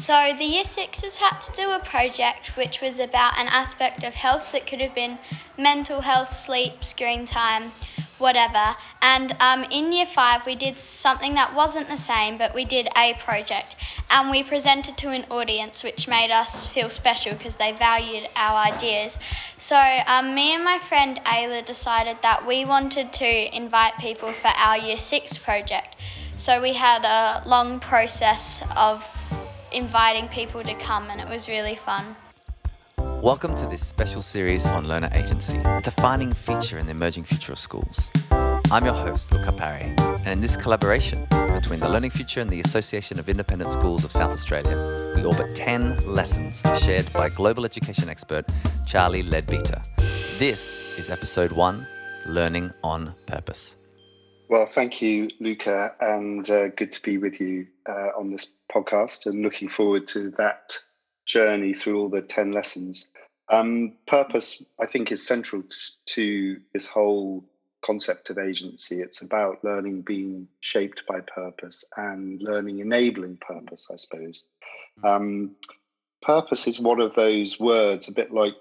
So the year sixes had to do a project which was about an aspect of health that could have been mental health, sleep, screen time, whatever. And um, in year five, we did something that wasn't the same, but we did a project and we presented to an audience, which made us feel special because they valued our ideas. So, um, me and my friend Ayla decided that we wanted to invite people for our year six project. So, we had a long process of inviting people to come, and it was really fun. Welcome to this special series on learner agency, a defining feature in the emerging future of schools. I'm your host, Luca Parry, and in this collaboration between the Learning Future and the Association of Independent Schools of South Australia, we orbit 10 lessons shared by global education expert Charlie Leadbeater. This is episode one Learning on Purpose. Well, thank you, Luca, and uh, good to be with you uh, on this podcast and looking forward to that journey through all the 10 lessons. Um, purpose, I think, is central to this whole concept of agency. It's about learning being shaped by purpose and learning enabling purpose, I suppose. Hmm. Um, purpose is one of those words, a bit like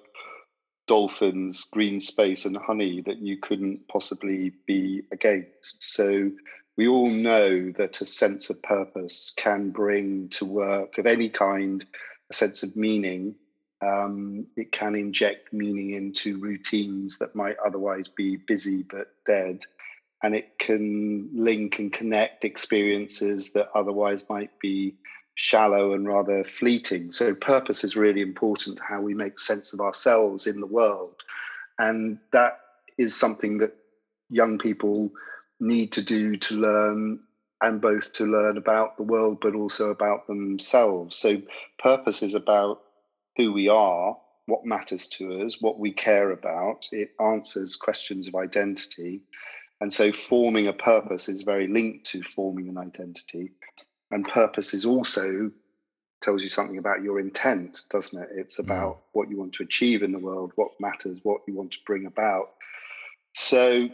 dolphins, green space, and honey, that you couldn't possibly be against. So we all know that a sense of purpose can bring to work of any kind a sense of meaning. Um, it can inject meaning into routines that might otherwise be busy but dead. And it can link and connect experiences that otherwise might be shallow and rather fleeting. So, purpose is really important how we make sense of ourselves in the world. And that is something that young people need to do to learn and both to learn about the world but also about themselves. So, purpose is about who we are, what matters to us, what we care about. It answers questions of identity. And so, forming a purpose is very linked to forming an identity. And purpose is also tells you something about your intent, doesn't it? It's mm. about mm. what you want to achieve in the world, what matters, what you want to bring about. So,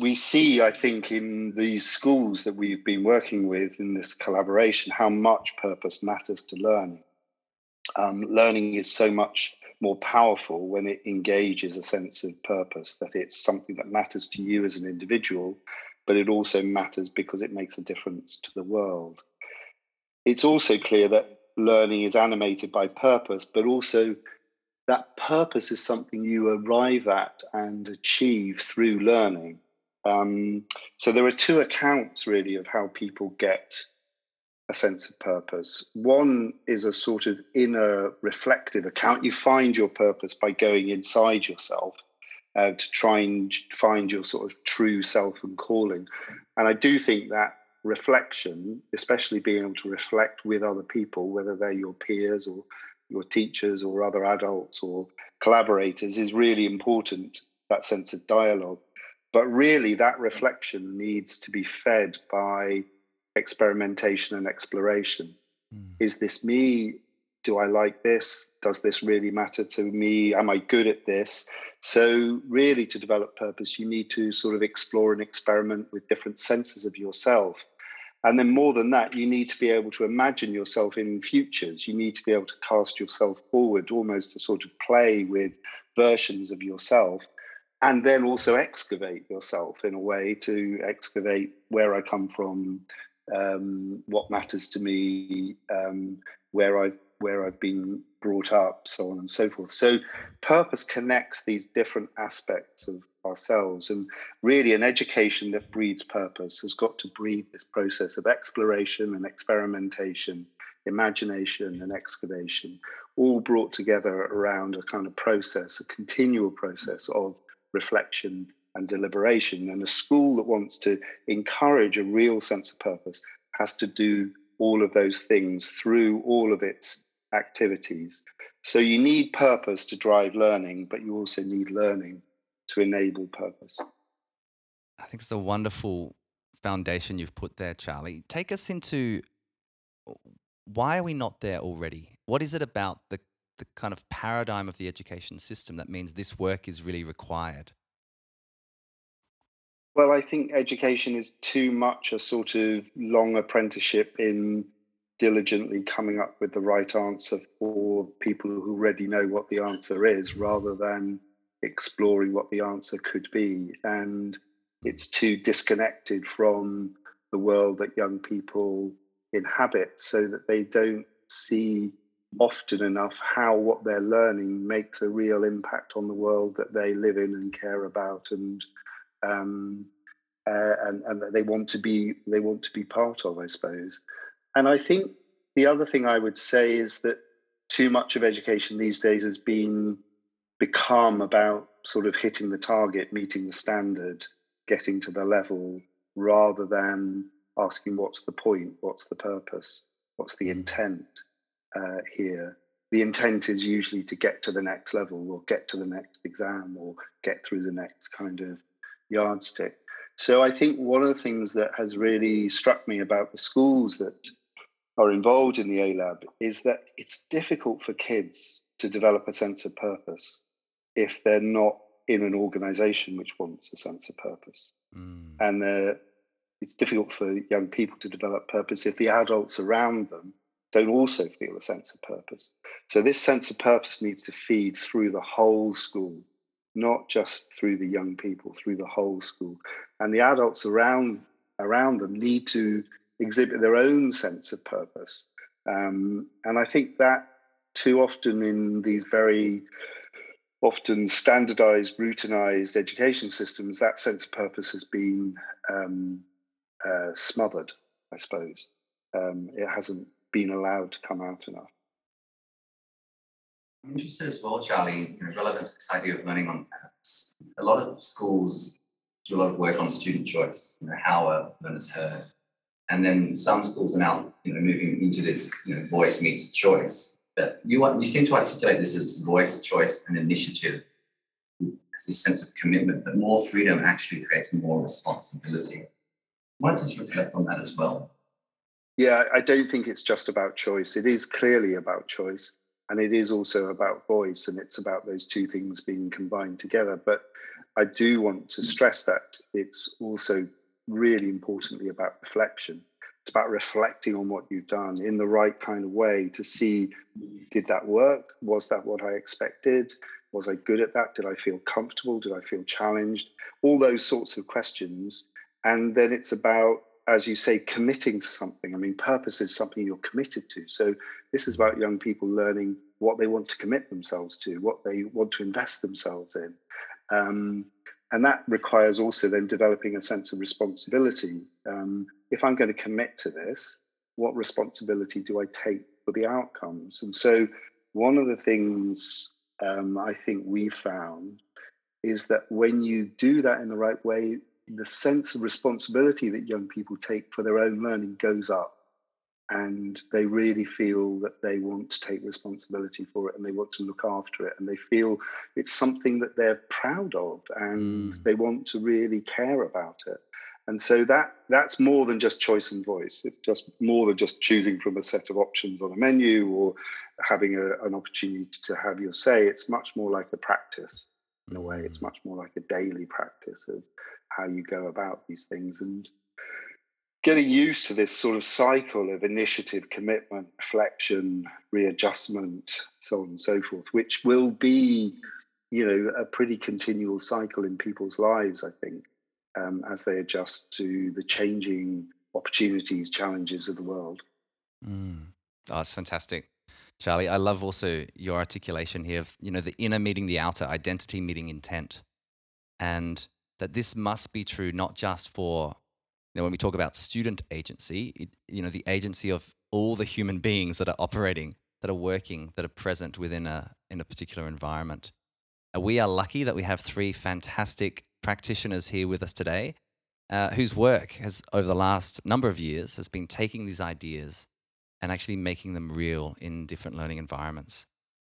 we see, I think, in these schools that we've been working with in this collaboration, how much purpose matters to learning. Um, learning is so much more powerful when it engages a sense of purpose, that it's something that matters to you as an individual, but it also matters because it makes a difference to the world. It's also clear that learning is animated by purpose, but also that purpose is something you arrive at and achieve through learning. Um, so there are two accounts really of how people get a sense of purpose. One is a sort of inner reflective account. You find your purpose by going inside yourself uh, to try and find your sort of true self and calling. And I do think that reflection, especially being able to reflect with other people, whether they're your peers or your teachers or other adults or collaborators is really important, that sense of dialogue. But really, that reflection needs to be fed by experimentation and exploration. Mm. Is this me? Do I like this? Does this really matter to me? Am I good at this? So, really, to develop purpose, you need to sort of explore and experiment with different senses of yourself and then more than that, you need to be able to imagine yourself in futures. You need to be able to cast yourself forward, almost to sort of play with versions of yourself, and then also excavate yourself in a way to excavate where I come from, um, what matters to me, um, where I've where I've been brought up, so on and so forth. So, purpose connects these different aspects of ourselves. And really, an education that breeds purpose has got to breed this process of exploration and experimentation, imagination and excavation, all brought together around a kind of process, a continual process of reflection and deliberation. And a school that wants to encourage a real sense of purpose has to do all of those things through all of its activities. So you need purpose to drive learning, but you also need learning to enable purpose. I think it's a wonderful foundation you've put there, Charlie. Take us into uh, why are we not there already? What is it about the, the kind of paradigm of the education system that means this work is really required? Well, I think education is too much a sort of long apprenticeship in diligently coming up with the right answer for people who already know what the answer is rather than exploring what the answer could be. And it's too disconnected from the world that young people inhabit so that they don't see often enough how what they're learning makes a real impact on the world that they live in and care about and um, uh, and and that they want to be they want to be part of I suppose and I think the other thing I would say is that too much of education these days has been become about sort of hitting the target meeting the standard getting to the level rather than asking what's the point what's the purpose what's the intent uh, here. The intent is usually to get to the next level or get to the next exam or get through the next kind of yardstick. So I think one of the things that has really struck me about the schools that are involved in the A Lab is that it's difficult for kids to develop a sense of purpose if they're not in an organization which wants a sense of purpose. Mm. And it's difficult for young people to develop purpose if the adults around them don't also feel a sense of purpose. So this sense of purpose needs to feed through the whole school, not just through the young people, through the whole school. And the adults around around them need to exhibit their own sense of purpose. Um, and I think that too often in these very often standardized, routinized education systems, that sense of purpose has been um, uh, smothered, I suppose. Um, it hasn't been allowed to come out enough. I'm interested as well, Charlie, you know, relevant to this idea of learning on purpose. A lot of schools do a lot of work on student choice, you know, how a learner's heard. And then some schools are now, you know, moving into this, you know, voice meets choice. But you you seem to articulate this as voice, choice, and initiative as this sense of commitment, that more freedom actually creates more responsibility. I want to just reflect on that as well. Yeah, I don't think it's just about choice. It is clearly about choice, and it is also about voice, and it's about those two things being combined together. But I do want to mm. stress that it's also really importantly about reflection. It's about reflecting on what you've done in the right kind of way to see did that work? Was that what I expected? Was I good at that? Did I feel comfortable? Did I feel challenged? All those sorts of questions. And then it's about as you say, committing to something. I mean, purpose is something you're committed to. So this is about young people learning what they want to commit themselves to, what they want to invest themselves in. Um, and that requires also then developing a sense of responsibility. Um, if I'm going to commit to this, what responsibility do I take for the outcomes? And so, one of the things um, I think we found is that when you do that in the right way, the sense of responsibility that young people take for their own learning goes up and they really feel that they want to take responsibility for it and they want to look after it. And they feel it's something that they're proud of and mm. they want to really care about it. And so that that's more than just choice and voice. It's just more than just choosing from a set of options on a menu or having a, an opportunity to have your say. It's much more like a practice in a way. It's mm. much more like a daily practice of how you go about these things. And getting used to this sort of cycle of initiative, commitment, reflection, readjustment, so on and so forth, which will be, you know, a pretty continual cycle in people's lives, I think, um, as they adjust to the changing opportunities, challenges of the world. Mm. Oh, that's fantastic. Charlie, I love also your articulation here of, you know, the inner meeting the outer, identity meeting intent. And that this must be true not just for know, when we talk about student agency, it, you know, the agency of all the human beings that are operating, that are working, that are present within a in a particular environment. We are lucky that we have three fantastic practitioners here with us today, uh, whose work has over the last number of years has been taking these ideas and actually making them real in different learning environments.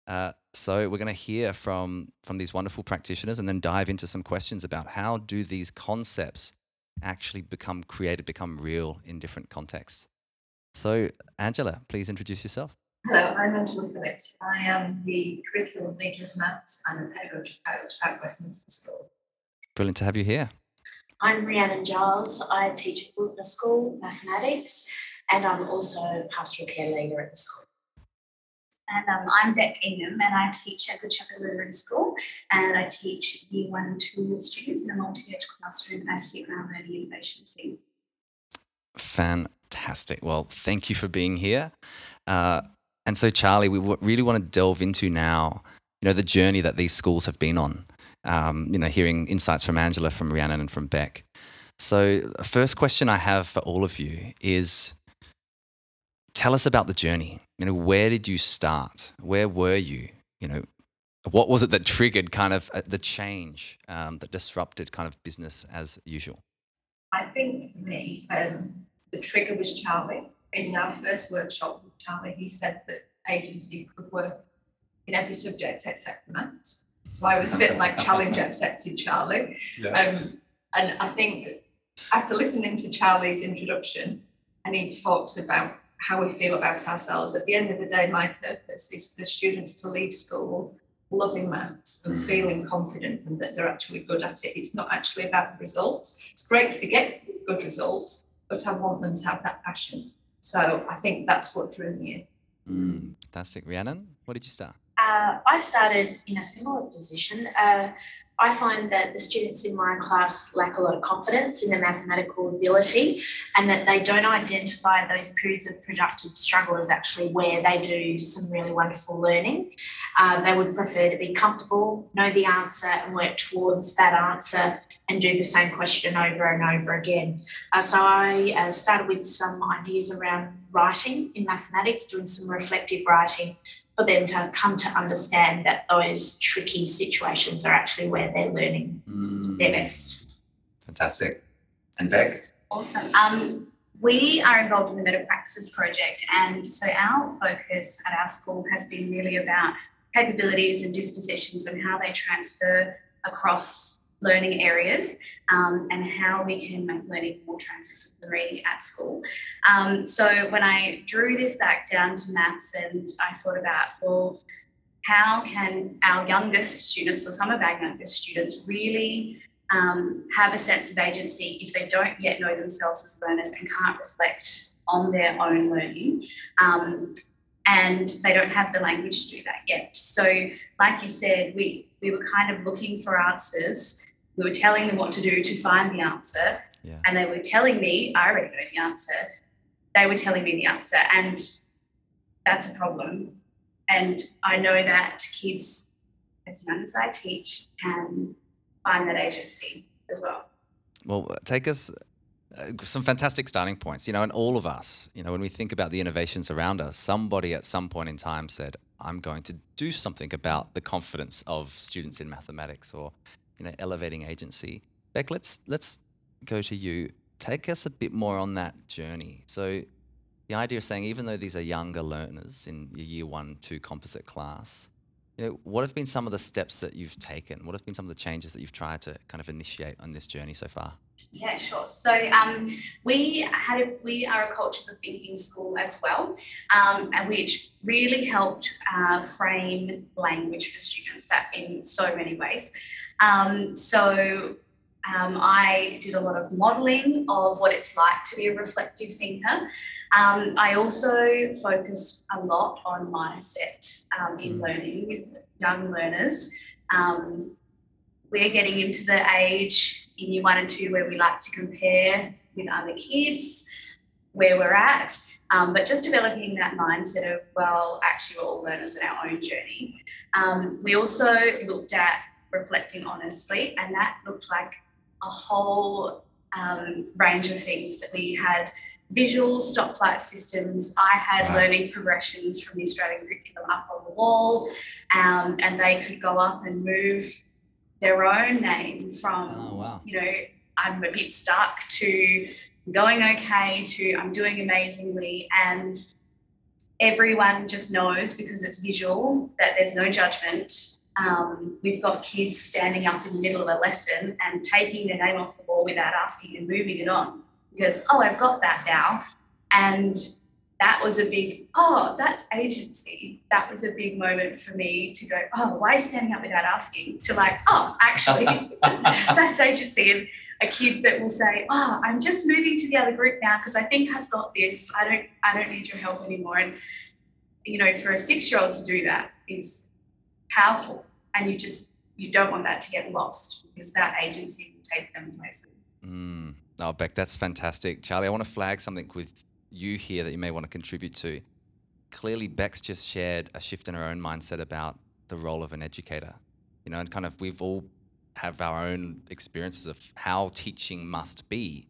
Uh, so we're going to hear from from these wonderful practitioners and then dive into some questions about how do these concepts actually become created, become real in different contexts. So Angela, please introduce yourself. Hello, I'm Angela Phillips. I am the curriculum leader of maths and the pedagogy coach at Westminster School. Brilliant to have you here. I'm Rhiannon Giles. I teach at Wilderness School mathematics and I'm also pastoral care leader at the school. And um, I'm Bec Ingham, and I teach at Good Shepherd Lutheran School, and I teach Year One and Two students in a multi-age classroom, and I sit our learning innovation team. Fantastic. Well, thank you for being here. Uh, and so, Charlie, we w- really want to delve into now, you know, the journey that these schools have been on. Um, you know, hearing insights from Angela, from Rhiannon, and from Bec. So, first question I have for all of you is tell us about the journey. You know, where did you start? Where were you? You know, what was it that triggered kind of uh, the change um, that disrupted kind of business as usual? I think for me, um, the trigger was Charlie. In our first workshop with Charlie, he said that agency could work in every subject except maths. So I was a bit like challenge accepted, Charlie. Yes. Um, and I think after listening to Charlie's introduction, and he talks about how we feel about ourselves, at the end of the day, my purpose is for students to leave school loving maths and Mm. feeling confident and that they're actually good at it. It's not actually about the results. It's great if you get good results, but I want them to have that passion. So I think that's what drew me in. Mm, fantastic. Rhiannon, what did you start? Uh, I started in a similar position. Uh, I find that the students in my class lack a lot of confidence in their mathematical ability and that they don't identify those periods of productive struggle as actually where they do some really wonderful learning. Uh, they would prefer to be comfortable, know the answer, and work towards that answer and do the same question over and over again. Uh, so I uh, started with some ideas around writing in mathematics, doing some reflective writing for them to come to understand that those tricky situations are actually where they're learning their best. Fantastic. And Bec? Awesome. Um, we are involved in the Meta Praxis project, and so our focus at our school has been really about capabilities and dispositions and how they transfer across learning areas um, and how we can make learning more transdisciplinary at school. Um, so when I drew this back down to maths and I thought about, well, how can our youngest students or some of our youngest students really um, have a sense of agency if they don't yet know themselves as learners and can't reflect on their own learning. Um, and they don't have the language to do that yet. So, like you said, we, we were kind of looking for answers. We were telling them what to do to find the answer. Yeah. And they were telling me, I already know the answer. They were telling me the answer. And that's a problem. And I know that kids, as young as I teach, can find that agency as well. Well, take us uh, some fantastic starting points. You know, and all of us, you know, when we think about the innovations around us, somebody at some point in time said, I'm going to do something about the confidence of students in mathematics or, you know, elevating agency. Bec, let's let's go to you. Take us a bit more on that journey. So the idea of saying, even though these are younger learners in your year one, two composite class, you know, what have been some of the steps that you've taken? What have been some of the changes that you've tried to kind of initiate on this journey so far? Yeah, sure. So um, we had a, we are a cultures of thinking school as well, um, and which really helped uh, frame language for students that in so many ways. Um, so um, I did a lot of modelling of what it's like to be a reflective thinker. Um, I also focused a lot on mindset um, in learning with young learners. Um, we're getting into the age in year one and two where we like to compare with other kids, where we're at, um, but just developing that mindset of, well, actually, we're all learners in our own journey. Um, we also looked at reflecting honestly, and that looked like a whole um, range of things that we had visual stoplight systems. I had Wow. learning progressions from the Australian curriculum up on the wall, um, and they could go up and move their own name from, Oh, wow. you know, I'm a bit stuck to going okay to I'm doing amazingly. And everyone just knows because it's visual that there's no judgment. Um, we've got kids standing up in the middle of a lesson and taking their name off the wall without asking and moving it on because, oh, I've got that now. And that was a big, oh, that's agency. That was a big moment for me to go, oh, why are you standing up without asking? To like, oh, actually, that's agency. And a kid that will say, oh, I'm just moving to the other group now because I think I've got this. I don't, I don't need your help anymore. And, you know, for a six year old to do that is powerful. And you just, you don't want that to get lost because that agency will take them places. Mm. Oh, Bec, that's fantastic. Charlie, I want to flag something with you here that you may want to contribute to. Clearly, Bec's just shared a shift in her own mindset about the role of an educator. You know, and kind of we've all have our own experiences of how teaching must be.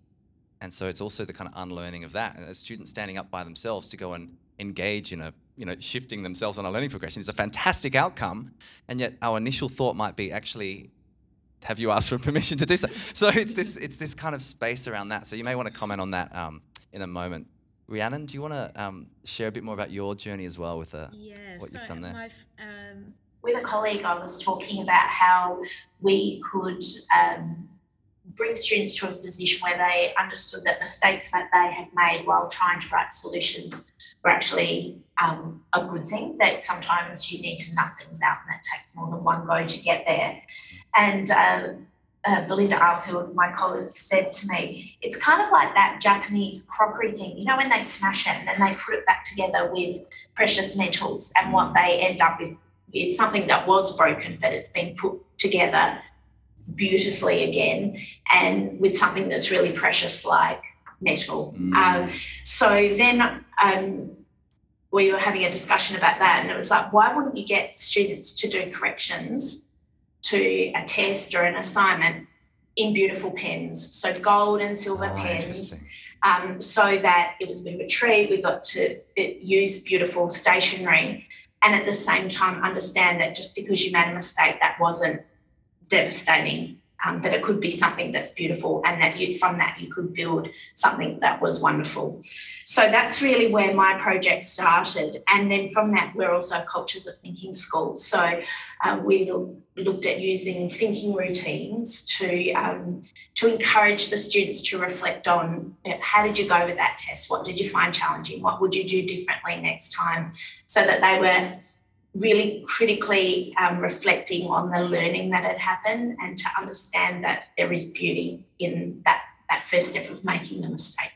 And so it's also the kind of unlearning of that. And a student standing up by themselves to go and engage in a, you know, shifting themselves on a learning progression is a fantastic outcome. And yet our initial thought might be actually, have you asked for permission to do so? So it's this, it's this kind of space around that. So you may want to comment on that um, in a moment. Rhiannon, do you want to um, share a bit more about your journey as well with uh, Yeah, what so you've done there? my, f- um, with a colleague, I was talking about how we could um, bring students to a position where they understood that mistakes that they had made while trying to write solutions were actually um, a good thing. That sometimes you need to nut things out, and it takes more than one go to get there. And uh, Belinda Armfield, my colleague, said to me, it's kind of like that Japanese crockery thing. You know, when they smash it and then they put it back together with precious metals, and what they end up with is something that was broken, but it's been put together beautifully again, and with something that's really precious like metal. Mm. Um, so then um, we were having a discussion about that, and it was like, why wouldn't you get students to do corrections to a test or an assignment in beautiful pens? So gold and silver Oh, pens um, so that it was a bit of a treat. We got to uh, use beautiful stationery and at the same time understand that just because you made a mistake, that wasn't devastating. Um, that it could be something that's beautiful, and that you from that you could build something that was wonderful. So that's really where my project started, and then from that we're also cultures of thinking school. So uh, we look, looked at using thinking routines to um, to encourage the students to reflect on know, how did you go with that test? What did you find challenging? What would you do differently next time? So that they were really critically um, reflecting on the learning that had happened and to understand that there is beauty in that, that first step of making a mistake.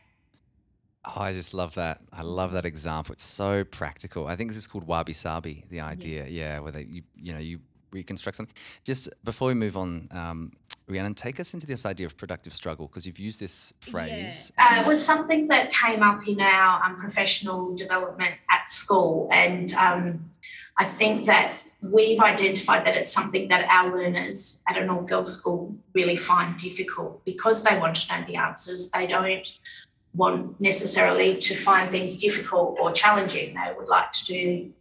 Oh, I just love that. I love that example. It's so practical. I think this is called wabi sabi. The idea, yeah, where they, you you know you reconstruct something. Just before we move on, um, Rhiannon, take us into this idea of productive struggle because you've used this phrase. Uh, it was something that came up in our um, professional development at school, and um, I think that we've identified that it's something that our learners at an all-girls school really find difficult because they want to know the answers. They don't want necessarily to find things difficult or challenging. They would like to do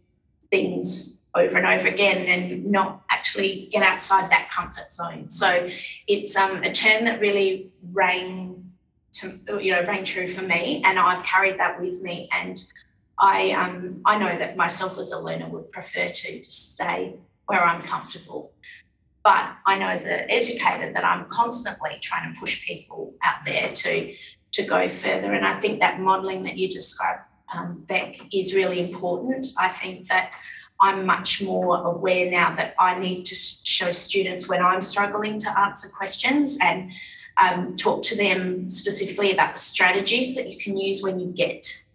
things over and over again and not actually get outside that comfort zone. So it's um, a term that really rang to you know rang true for me, and I've carried that with me. And I um, I know that myself as a learner would prefer to just stay where I'm comfortable. But I know as an educator that I'm constantly trying to push people out there to to go further. And I think that modelling that you described, um, Bec, is really important. I think that I'm much more aware now that I need to show students when I'm struggling to answer questions and um, talk to them specifically about the strategies that you can use when you get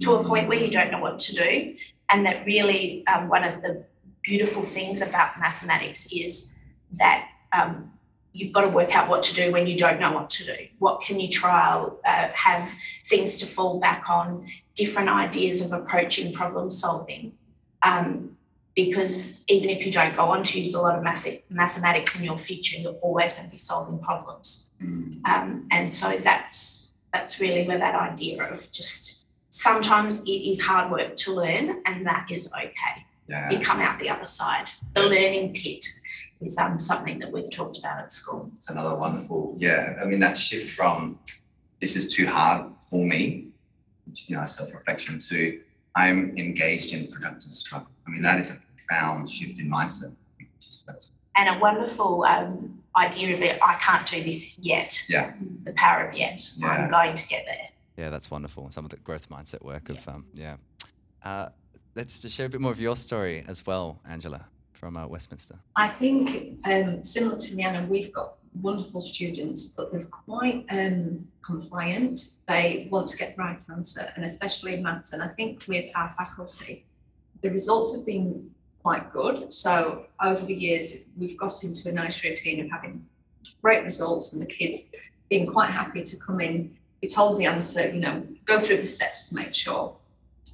to a point where you don't know what to do. And that really, um, one of the beautiful things about mathematics is that um, you've got to work out what to do when you don't know what to do. What can you trial, uh, have things to fall back on, different ideas of approaching problem solving. Um, because even if you don't go on to use a lot of math- mathematics in your future, you're always going to be solving problems. Um, and so that's that's really where that idea of just sometimes it is hard work to learn, and that is okay. Yeah. You come out the other side. The learning pit is um, something that we've talked about at school. It's another wonderful, yeah. I mean, that shift from this is too hard for me, which, you know, self reflection, to I'm engaged in productive struggle. I mean, that is a profound shift in mindset. Which And a wonderful um, idea of it, I can't do this yet. Yeah. The power of yet. Yeah. I'm going to get there. Yeah, that's wonderful. Some of the growth mindset work of um, yeah. Uh, let's just share a bit more of your story as well, Angela, from uh, Westminster. I think um, similar to Rhiannon, we've got wonderful students, but they're quite um, compliant. They want to get the right answer, and especially in maths. And I think with our faculty, the results have been quite good. So over the years, we've got into a nice routine of having great results, and the kids being quite happy to come in, be told the answer, you know, go through the steps to make sure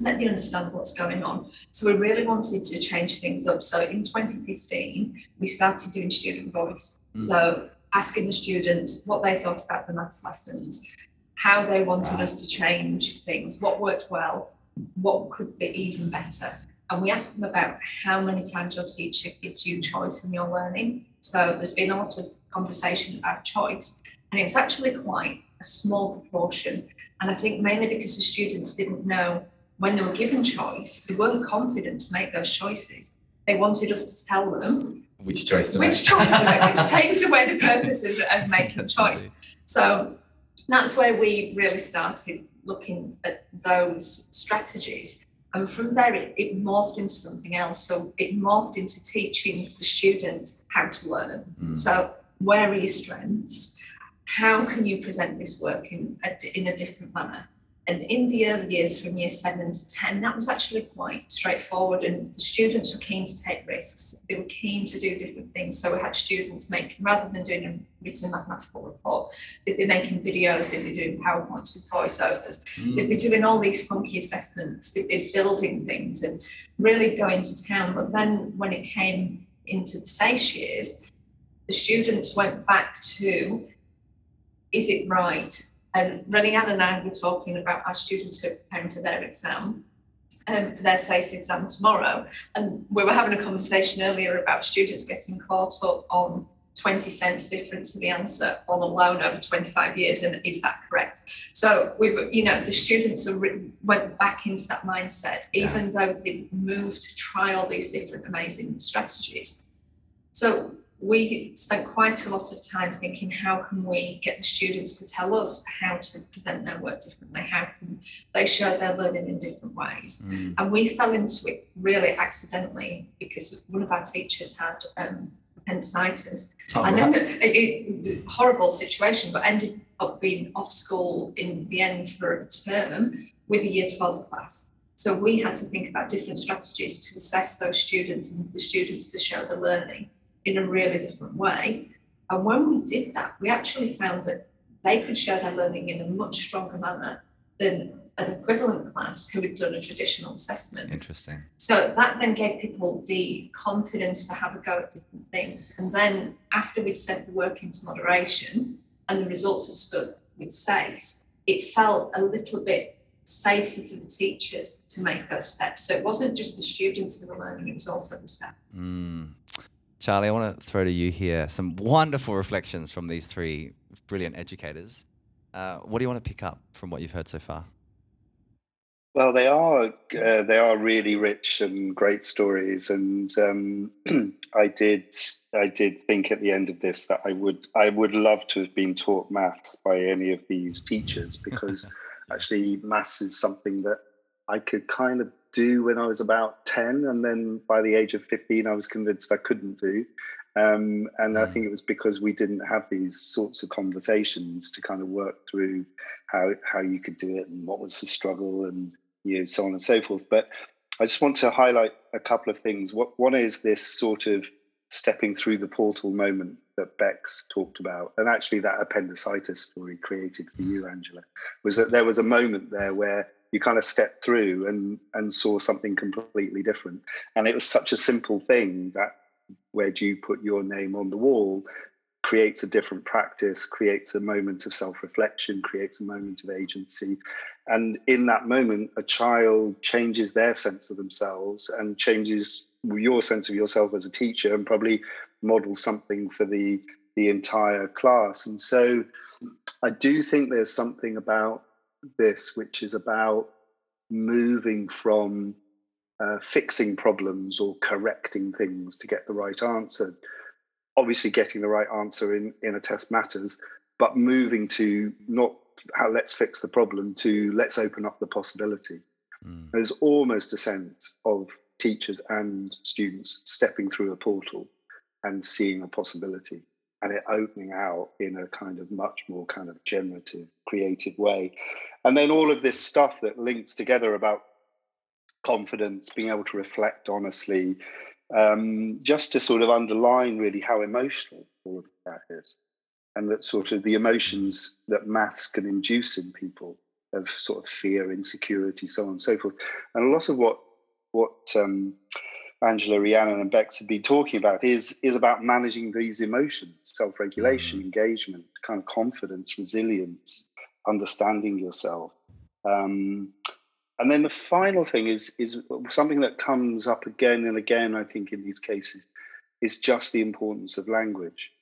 let you understand what's going on. So we really wanted to change things up. So in 2015, we started doing student voice. Mm. So asking the students what they thought about the maths lessons, how they wanted us to change things, what worked well, what could be even better. And we asked them about how many times your teacher gives you choice in your learning. So there's been a lot of conversation about choice, and it was actually quite a small proportion. And I think mainly because the students didn't know when they were given choice, they weren't confident to make those choices. They wanted us to tell them which choice to which make. choice to make, which takes away the purpose of, of making choice. So that's where we really started looking at those strategies. And from there, it, it, morphed into something else. So it morphed into teaching the students how to learn. Mm. So, where are your strengths? How can you present this work in a, in a different manner? And in the early years from year seven to 10, that was actually quite straightforward. And the students were keen to take risks. They were keen to do different things. So we had students making, rather than doing a written mathematical report, they'd be making videos, they'd be doing PowerPoints with voiceovers, mm. they'd be doing all these funky assessments, they'd be building things and really going to town. But then when it came into the SACE years, the students went back to, is it right? And Rhiannon and I were talking about our students who are preparing for their exam, um, for their SACE exam tomorrow. And we were having a conversation earlier about students getting caught up on 20 cents different to the answer on a loan over 25 years and is that correct so we've you know the students are went back into that mindset even yeah. though they moved to try all these different amazing strategies so we spent quite a lot of time thinking how can we get the students to tell us how to present their work differently? How can they show their learning in different ways? Mm. and we fell into it really accidentally because one of our teachers had um, appendicitis. Oh, and then it, it, horrible situation but ended up being off school in the end for a term with a year 12 class. So we had to think about different strategies to assess those students and for the students to show the learning in a really different way. And when we did that, we actually found that they could share their learning in a much stronger manner than an equivalent class who had done a traditional assessment. Interesting. So that then gave people the confidence to have a go at different things. And then after we'd sent the work into moderation and the results had stood with SACE, it felt a little bit safer for the teachers to make those steps. So it wasn't just the students who were learning, it was also the staff. Mm. Charlie, I want to throw to you here some wonderful reflections from these three brilliant educators. Uh, what do you want to pick up from what you've heard so far? Well, they are uh, they are really rich and great stories, and um, I did I did think at the end of this that I would I would love to have been taught maths by any of these teachers because actually maths is something that I could kind of do when I was about 10. And then by the age of 15, I was convinced I couldn't do. Um, and mm. I think it was because we didn't have these sorts of conversations to kind of work through how, how you could do it and what was the struggle and you know, so on and so forth. But I just want to highlight a couple of things. What, one is this sort of stepping through the portal moment that Bex talked about, and actually that appendicitis story created for you, Angela, was that there was a moment there where you kind of stepped through and and saw something completely different. And it was such a simple thing that where do you put your name on the wall creates a different practice creates a moment of self-reflection creates a moment of agency. And in that moment a child changes their sense of themselves and changes your sense of yourself as a teacher and probably models something for the the entire class. And so i do think there's something about this, which is about moving from uh, fixing problems or correcting things to get the right answer. Obviously, getting the right answer in, in a test matters, but moving to not how let's fix the problem to let's open up the possibility. Mm. There's almost a sense of teachers and students stepping through a portal and seeing a possibility and it opening out in a kind of much more kind of generative, creative way. And then all of this stuff that links together about confidence, being able to reflect honestly, um, just to sort of underline really how emotional all of that is. And that sort of the emotions that maths can induce in people of sort of fear, insecurity, so on and so forth. And a lot of what what um, Angela, Rhiannon, and Bex have been talking about is is about managing these emotions, self-regulation, mm-hmm. engagement, kind of confidence, resilience, understanding yourself. Um, and then the final thing is is something that comes up again and again, I think, in these cases, is just the importance of language.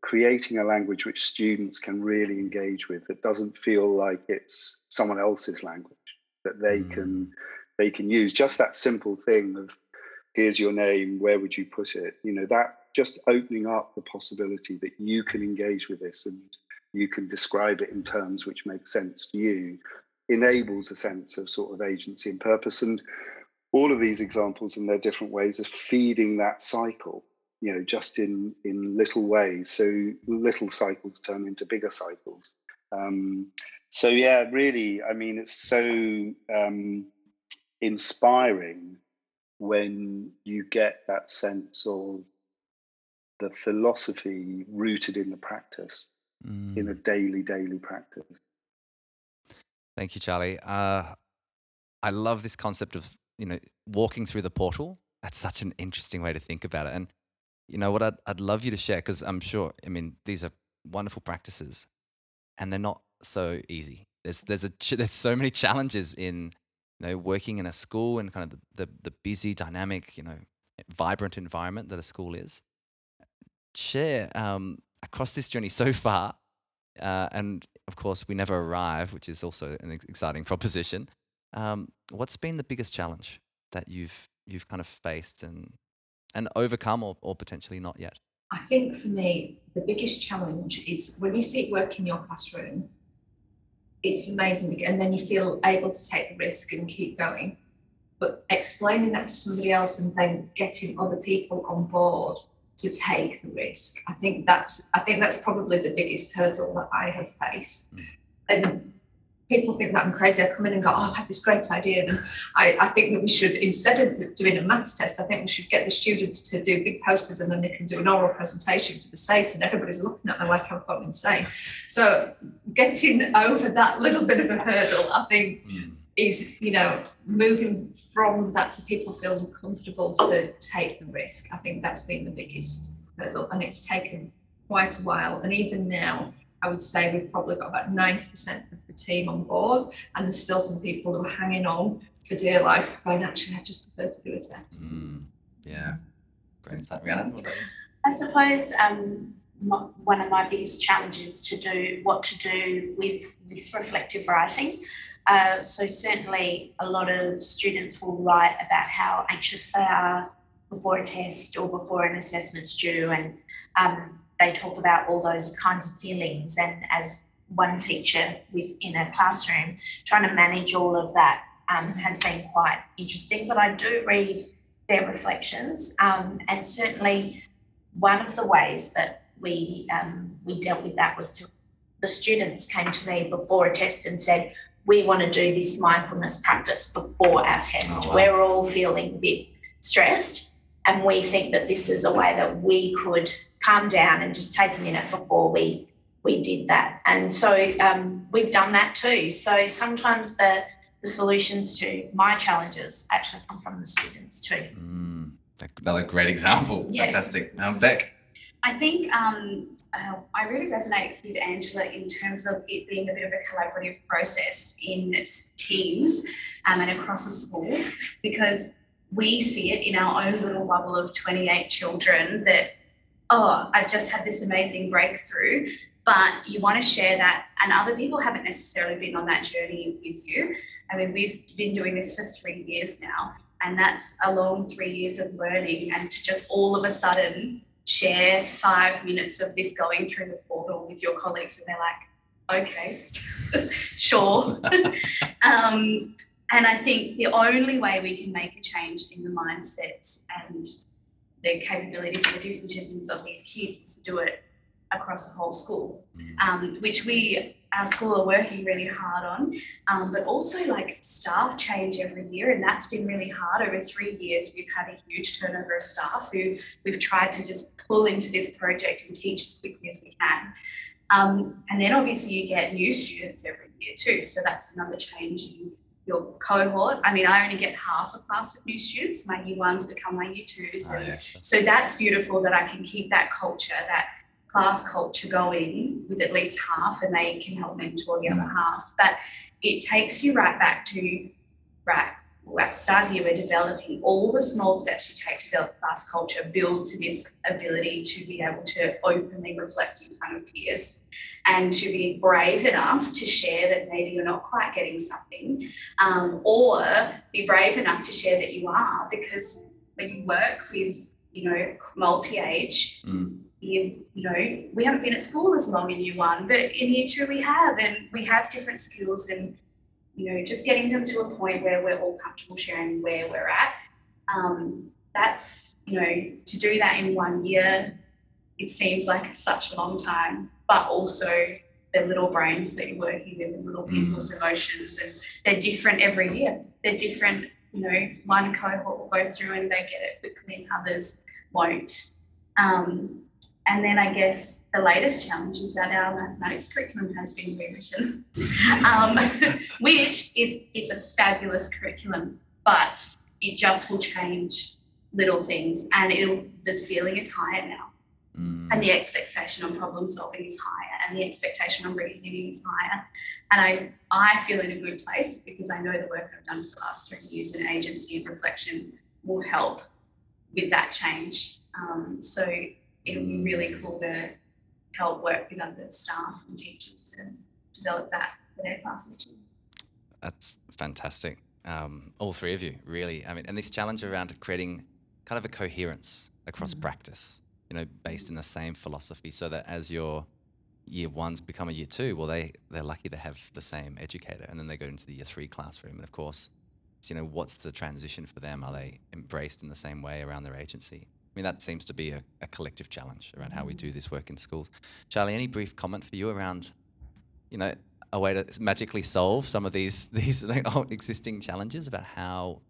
Creating a language which students can really engage with that doesn't feel like it's someone else's language that they mm. can they can use. Just that simple thing of here's your name where would you put it? You know that just opening up the possibility that you can engage with this and you can describe it in terms which make sense to you enables a sense of sort of agency and purpose. And all of these examples in their different ways of feeding that cycle you know just in in little ways. So little cycles turn into bigger cycles. Um, so yeah really i mean it's so um, inspiring when you get that sense of the philosophy rooted in the practice, mm. in a mm. daily, daily practice. Thank you, Charlie. Uh, I love this concept of you know walking through the portal. That's such an interesting way to think about it. And you know what I'd, I'd love you to share because I'm sure. I mean, these are wonderful practices, and they're not so easy. There's there's a there's so many challenges in you know, working in a school and kind of the, the, the busy, dynamic, you know, vibrant environment that a school is. Share um, across this journey so far, uh, and of course, we never arrive, which is also an exciting proposition. Um, what's been the biggest challenge that you've you've kind of faced and and overcome, or, or potentially not yet? I think for me, the biggest challenge is when you sit work in your classroom it's amazing. And then you feel able to take the risk and keep going. But explaining that to somebody else and then getting other people on board to take the risk, I think that's I think that's probably the biggest hurdle that I have faced. Mm. And people think that I'm crazy. I come in and go, oh, I've had this great idea. And I, I think that we should, instead of doing a maths test, I think we should get the students to do big posters and then they can do an oral presentation for the SACE and everybody's looking at them like I'm quite insane. So getting over that little bit of a hurdle, I think, mm. is, you know, moving from that to people feeling comfortable to take the risk. I think that's been the biggest hurdle. And it's taken quite a while. And even now, I would say we've probably got about 90% of the team on board, and there's still some people who are hanging on for dear life, going, actually, I just prefer to do a test. Mm, yeah. Great insight. Rhiannon, I suppose um, one of my biggest challenges to do what to do with this reflective writing. Uh, so certainly a lot of students will write about how anxious they are before a test or before an assessment's due and um, they talk about all those kinds of feelings. And as one teacher within a classroom, trying to manage all of that um, has been quite interesting. But I do read their reflections, um, and certainly one of the ways that we um, we dealt with that was to the students came to me before a test and said, "We want to do this mindfulness practice before our test. Oh, wow. We're all feeling a bit stressed." And we think that this is a way that we could calm down and just take a minute before we we did that. And so um, we've done that too. So sometimes the the solutions to my challenges actually come from the students too. Mm, another great example. Yeah. Fantastic. Um, Bec. I think um, uh, I really resonate with Angela in terms of it being a bit of a collaborative process in teams um, and across the school because we see it in our own little bubble of 28 children that oh, I've just had this amazing breakthrough, but you want to share that, and other people haven't necessarily been on that journey with you. I mean, we've been doing this for three years now, and that's a long three years of learning, and to just all of a sudden share five minutes of this going through the portal with your colleagues, and they're like, okay, sure. um, and I think the only way we can make a change in the mindsets and the capabilities and the dispositions of these kids is to do it across the whole school, mm. um, which we our school are working really hard on. Um, but also like staff change every year, and that's been really hard. Over three years, we've had a huge turnover of staff who we've tried to just pull into this project and teach as quickly as we can. Um, and then obviously you get new students every year too, so that's another change in your cohort. I mean, I only get half a class of new students. My year ones become my year twos. Oh, yeah. So that's beautiful that I can keep that culture, that class culture going with at least half, and they can help mentor the other mm. half. But it takes you right back to right at the start here, we're developing all the small steps you take to develop class culture, build to this ability to be able to openly reflect in front of peers and to be brave enough to share that maybe you're not quite getting something, um, or be brave enough to share that you are, because when you work with, you know, multi-age, mm. you, you know, we haven't been at school as long in year one, but in year two we have, and we have different skills and you know, just getting them to a point where we're all comfortable sharing where we're at. Um, that's, you know, to do that in one year, it seems like such a long time, but also the little brains that you're working with and little mm. people's mm. emotions and they're different every year. They're different, you know, one cohort will go through and they get it quickly and others won't. Um, and then I guess the latest challenge is that our mathematics curriculum has been rewritten, um, which is it's a fabulous curriculum, but it just will change little things, and it'll the ceiling is higher now, mm. and the expectation on problem solving is higher, and the expectation on reasoning is higher, and I I feel in a good place because I know the work I've done for the last three years in agency and reflection will help with that change. Um, so it'll be really cool to help work with other staff and teachers to develop that for their classes too. That's fantastic. Um, all three of you, really. I mean, and this challenge around creating kind of a coherence across mm-hmm. practice, you know, based in the same philosophy, so that as your year ones become a year two, well, they they're lucky to have the same educator, and then they go into the year three classroom, and of course, you know, what's the transition for them? Are they embraced in the same way around their agency? I mean, that seems to be a, a collective challenge around how we mm. do this work in schools. Charlie, any brief comment for you around, you know, a way to magically solve some of these these existing challenges about how,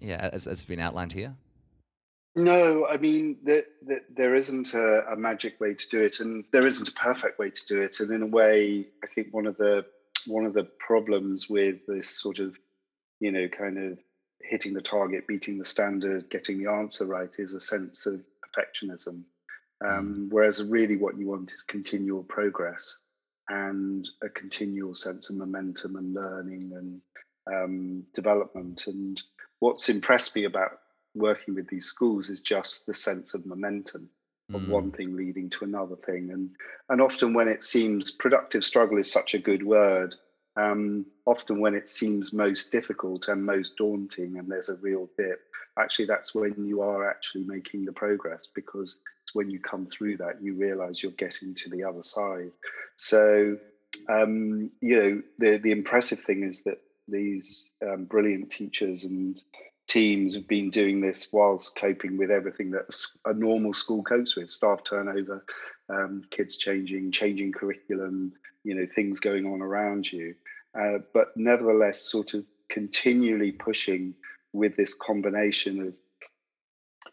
yeah, as has been outlined here? No, I mean that the, there isn't a, a, magic way to do it, and there isn't a perfect way to do it. And in a way, I think one of the one of the problems with this sort of, you know, kind of hitting the target, beating the standard, getting the answer right is a sense of perfectionism. Um, mm. whereas really what you want is continual progress and a continual sense of momentum and learning and um, development. And what's impressed me about working with these schools is just the sense of momentum of one mm. thing leading to another thing. And and often when it seems productive struggle is such a good word, um, often when it seems most difficult and most daunting and there's a real dip actually that's when you are actually making the progress because it's when you come through that you realize you're getting to the other side. So um, you know the the impressive thing is that these um, brilliant teachers and teams have been doing this whilst coping with everything that a normal school copes with staff turnover um, kids changing changing curriculum you know things going on around you uh, but nevertheless sort of continually pushing with this combination of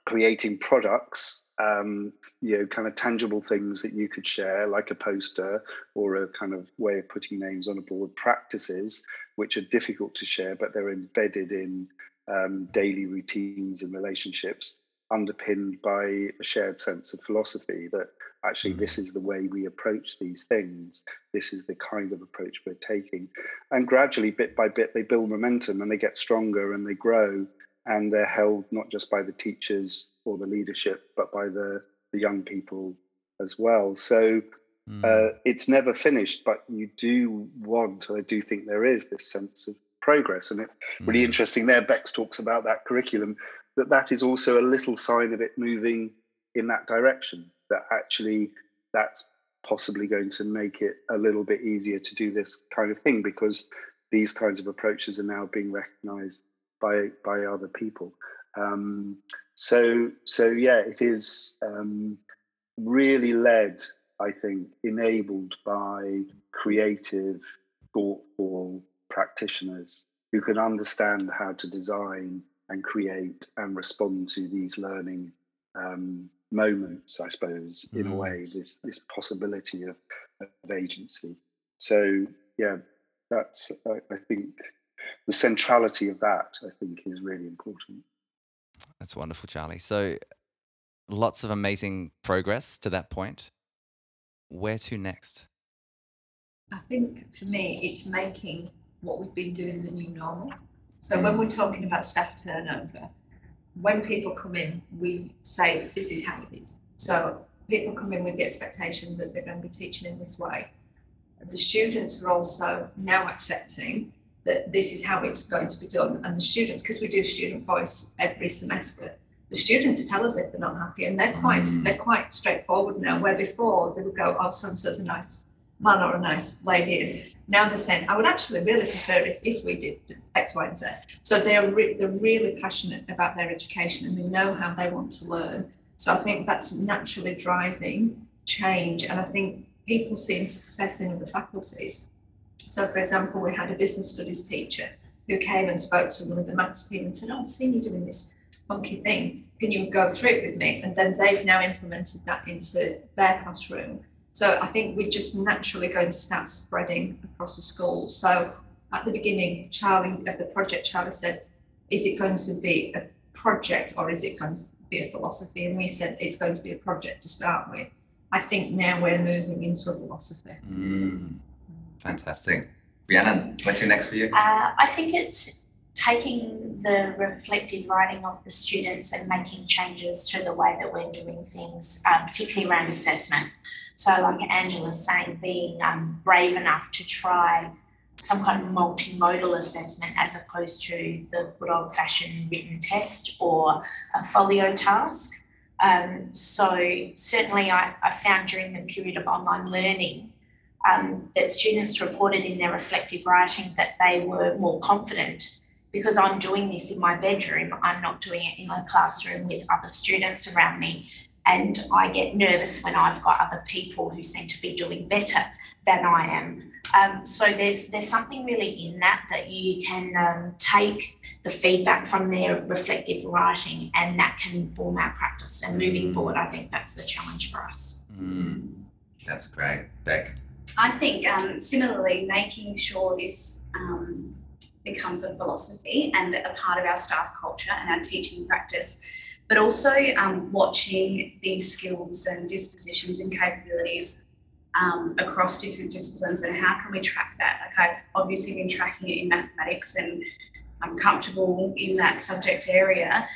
creating products um, you know kind of tangible things that you could share like a poster or a kind of way of putting names on a board practices which are difficult to share but they're embedded in um, daily routines and relationships underpinned by a shared sense of philosophy that actually this mm. is the way we approach these things this is the kind of approach we're taking and gradually bit by bit they build momentum and they get stronger and they grow and they're held not just by the teachers or the leadership but by the the young people as well so mm. uh, it's never finished but you do want i do think there is this sense of progress and it really mm. interesting there Bec's talks about that curriculum that that is also a little sign of it moving in that direction that actually that's possibly going to make it a little bit easier to do this kind of thing because these kinds of approaches are now being recognized by by other people. Um, so so yeah, it is um, really led, I think, enabled by creative, thoughtful practitioners who can understand how to design and create and respond to these learning um, moments, I suppose, in mm. a way, this this possibility of, of agency. So yeah, that's I, I think the centrality of that I think is really important. That's wonderful, Charlie. So lots of amazing progress to that point. Where to next? I think for me, it's making what we've been doing the new normal. So when we're talking about staff turnover, when people come in, we say this is how it is. So people come in with the expectation that they're going to be teaching in this way. The students are also now accepting that this is how it's going to be done. And the students, because we do student voice every semester, the students tell us if they're not happy, and they're quite mm. they're quite straightforward now. Where before they would go, "Oh, so and so's a nice man or a nice lady," now they're saying, "I would actually really prefer it if we did X, Y, and Z." So they're re- they're really passionate about their education, and they know how they want to learn. So I think that's naturally driving change, and I think people seeing success in other faculties. So, for example, we had a business studies teacher who came and spoke to one of the maths team and said, "Oh, I've seen you doing this funky thing. Can you go through it with me? And then they've now implemented that into their classroom. So I think we're just naturally going to start spreading across the school. So at the beginning, Charlie of the project, Charlie said, is it going to be a project or is it going to be a philosophy? And we said it's going to be a project to start with. I think now we're moving into a philosophy. Mm, fantastic. Rhiannon, what's your next for you? Uh, I think it's taking the reflective writing of the students and making changes to the way that we're doing things, uh, particularly around assessment. So, like Angela's saying, being um, brave enough to try some kind of multimodal assessment as opposed to the good old fashioned written test or a folio task. Um, so, certainly, I, I found during the period of online learning um, that students reported in their reflective writing that they were more confident because I'm doing this in my bedroom, I'm not doing it in a classroom with other students around me. And I get nervous when I've got other people who seem to be doing better than I am. Um, so there's there's something really in that that you can um, take the feedback from their reflective writing, and that can inform our practice. And moving mm. forward, I think that's the challenge for us. Mm. That's great, Bec. I think um, similarly, making sure this um, becomes a philosophy and a part of our staff culture and our teaching practice, but also um, watching these skills and dispositions and capabilities um, across different disciplines and how can we track that? Like I've obviously been tracking it in mathematics and I'm comfortable in that subject area,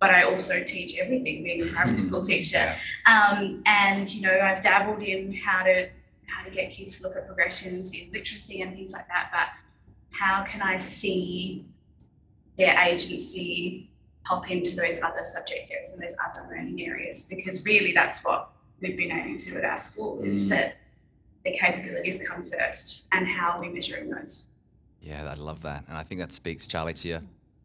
but I also teach everything, being a primary school teacher. Um, and you know, I've dabbled in how to how to get kids to look at progressions in literacy and things like that. But how can I see their agency pop into those other subject areas and those other learning areas? Because really that's what we've been aiming to at our school is mm. that the capabilities come first and how are we measuring those. Yeah, I love that. And I think that speaks, Charlie, to you.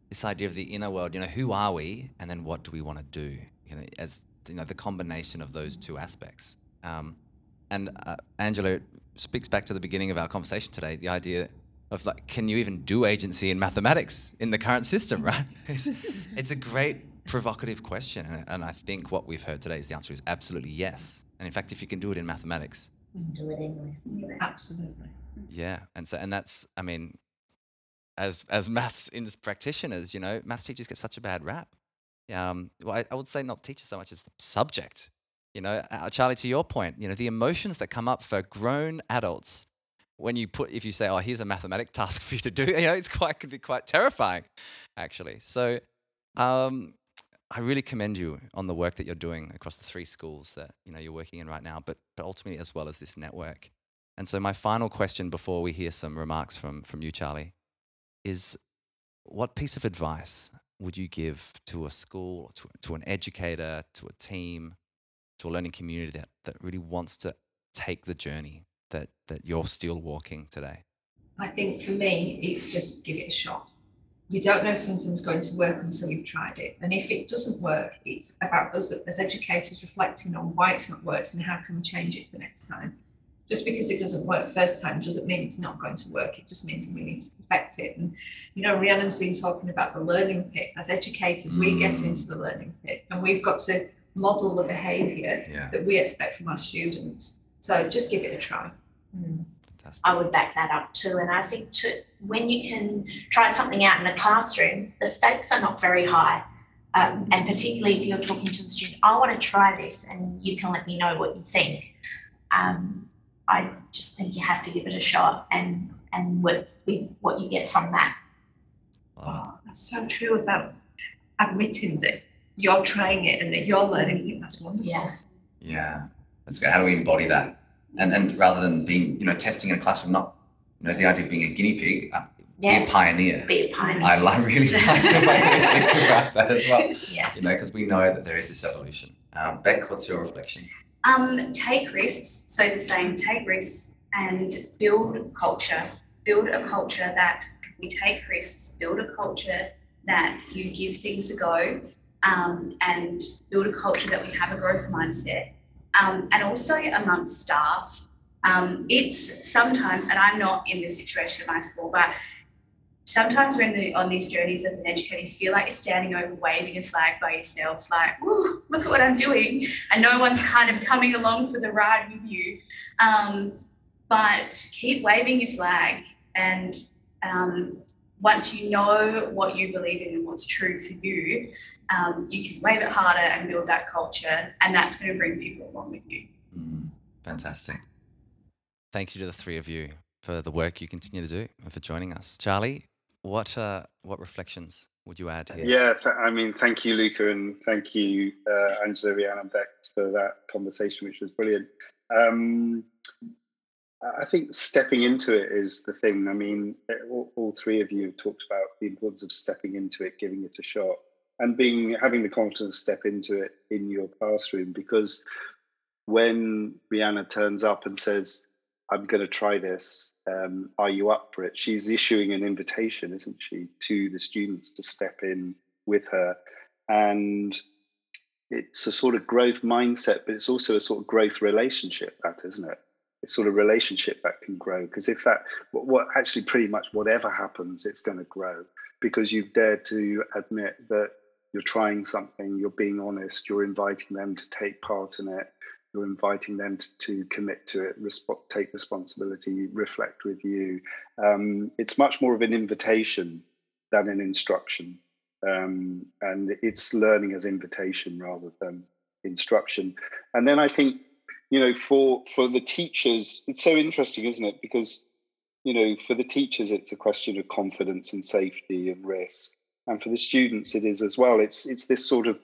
This idea of the inner world, you know, who are we and then what do we want to do? You know, as you know, the combination of those two aspects. Um, and uh, Angela speaks back to the beginning of our conversation today, the idea of like, can you even do agency in mathematics in the current system, right? It's, it's a great provocative question. And, I think what we've heard today is the answer is absolutely yes. And in fact, if you can do it in mathematics, you can do it anyway. Absolutely. Yeah. And so, and that's, I mean, as, as maths in practitioners, you know, maths teachers get such a bad rap. Um, well, I, I would say not teachers so much as the subject. You know, uh, Charlie, to your point, you know, the emotions that come up for grown adults when you put if you say oh here's a mathematic task for you to do you know it's quite could be quite terrifying actually. So um, i really commend you on the work that you're doing across the three schools that you know you're working in right now but but ultimately as well as this network. And so my final question before we hear some remarks from from you charlie is what piece of advice would you give to a school to, to an educator to a team to a learning community that, that really wants to take the journey that that you're still walking today? I think for me, it's just give it a shot. You don't know if something's going to work until you've tried it. And if it doesn't work, it's about us as educators reflecting on why it's not worked and how can we change it for next time. Just because it doesn't work first time doesn't mean it's not going to work. It just means we need to perfect it. And you know, Rhiannon's been talking about the learning pit. As educators, we get mm. into the learning pit and we've got to model the behaviour Yeah. that we expect from our students. So just give it a try. Fantastic. I would back that up too. And I think to, when you can try something out in a classroom, the stakes are not very high. Um, and particularly if you're talking to the student, I want to try this and you can let me know what you think. Um, I just think you have to give it a shot and, and work with what you get from that. Love. Oh, that's so true about admitting that you're trying it and that you're learning. I think that's wonderful. Yeah. Yeah, that's good. How do we embody that? And and rather than being, you know, testing in a classroom, not, you know, the idea of being a guinea pig, uh, be a pioneer. Be a pioneer. I like really like the way you think about that as well. Yeah. You know, because we know that there is this evolution. Um, Bec, what's your reflection? Um, take risks. So the same, take risks and build culture. Build a culture that we take risks. Build a culture that you give things a go, um, and build a culture that we have a growth mindset. Um, and also amongst staff, um, it's sometimes, and I'm not in this situation at my school, but sometimes when you're on these journeys as an educator, you feel like you're standing over waving a flag by yourself, like, look at what I'm doing. And no one's kind of coming along for the ride with you. Um, but keep waving your flag. And um, once you know what you believe in and what's true for you, um, you can wave it harder and build that culture. And that's going to bring people along with you. Mm, Fantastic. Thank you to the three of you for the work you continue to do and for joining us. Charlie, what uh, what reflections would you add here? Yeah, th- I mean, thank you, Luca, and thank you, uh, Angela, Rhiannon, and Bec, for that conversation, which was brilliant. Um, I think stepping into it is the thing. I mean, all, all three of you have talked about the importance of stepping into it, giving it a shot, and being having the confidence to step into it in your classroom. Because when Rhiannon turns up and says, "I'm going to try this," um, are you up for it? She's issuing an invitation, isn't she, to the students to step in with her, and it's a sort of growth mindset, but it's also a sort of growth relationship. That isn't it? Sort of relationship that can grow because if that, what, what actually pretty much whatever happens, it's going to grow because you've dared to admit that you're trying something, you're being honest, you're inviting them to take part in it, you're inviting them to, to commit to it, resp- take responsibility, reflect with you. Um, it's much more of an invitation than an instruction. Um, and it's learning as invitation rather than instruction. And then I think, you know, for for the teachers, it's so interesting, isn't it? Because, you know, for the teachers, it's a question of confidence and safety and risk. And for the students, it is as well. It's it's this sort of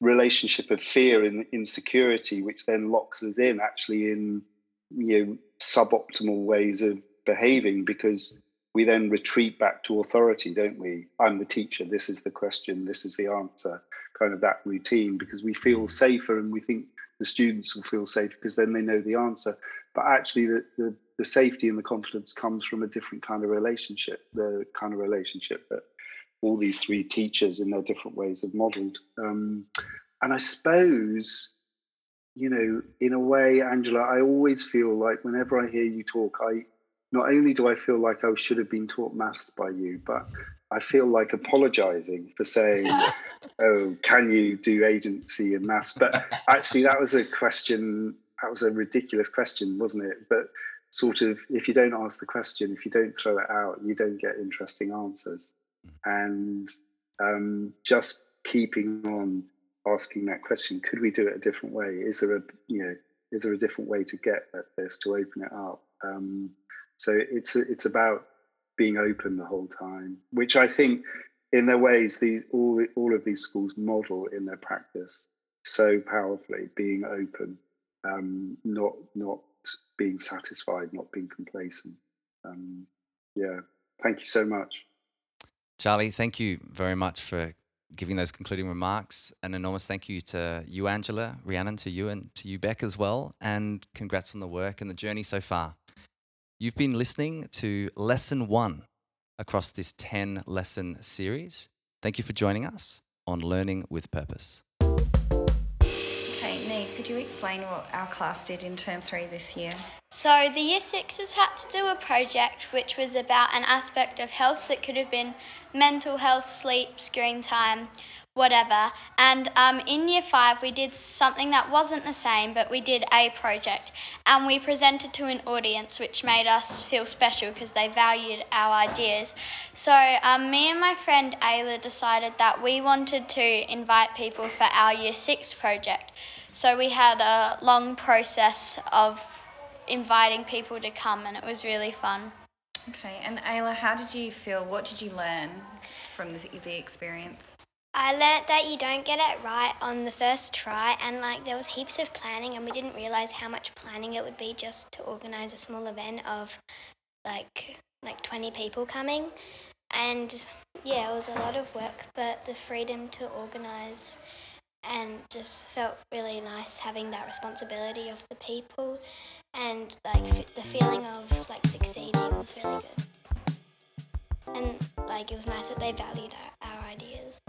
relationship of fear and insecurity, which then locks us in actually in you know suboptimal ways of behaving because we then retreat back to authority, don't we? I'm the teacher, this is the question, this is the answer, kind of that routine, because we feel safer and we think the students will feel safe because then they know the answer. But actually, the, the, the safety and the confidence comes from a different kind of relationship, the kind of relationship that all these three teachers in their different ways have modeled. Um, and I suppose, you know, in a way, Angela, I always feel like whenever I hear you talk, I not only do I feel like I should have been taught maths by you, but I feel like apologizing for saying, oh, can you do agency and maths? But actually, that was a question, that was a ridiculous question, wasn't it? But sort of, if you don't ask the question, if you don't throw it out, you don't get interesting answers. And um, just keeping on asking that question, could we do it a different way? Is there a, you know, is there a different way to get at this to open it up? Um, so it's it's about being open the whole time, which I think, in their ways, these all all of these schools model in their practice so powerfully. Being open, um, not not being satisfied, not being complacent. Um, yeah, thank you so much. Charlie, thank you very much for giving those concluding remarks. An enormous thank you to you, Angela, Rhiannon, to you, and to you, Bec, as well. And congrats on the work and the journey so far. You've been listening to lesson one across this 10 lesson series. Thank you for joining us on Learning with Purpose. Okay, Nee, could you explain what our class did in term three this year? So the year sixes had to do a project which was about an aspect of health that could have been mental health, sleep, screen time, whatever. And um, in year five, we did something that wasn't the same, but we did a project, and we presented to an audience, which made us feel special because they valued our ideas. So um, me and my friend Ayla decided that we wanted to invite people for our year six project. So we had a long process of inviting people to come, and it was really fun. Okay, and Ayla, how did you feel? What did you learn from the, the experience? I learnt that you don't get it right on the first try, and like there was heaps of planning, and we didn't realize how much planning it would be just to organize a small event of like like 20 people coming. And yeah, it was a lot of work, but the freedom to organize and just felt really nice having that responsibility of the people and like the feeling of like succeeding was really good. And like it was nice that they valued our, our ideas.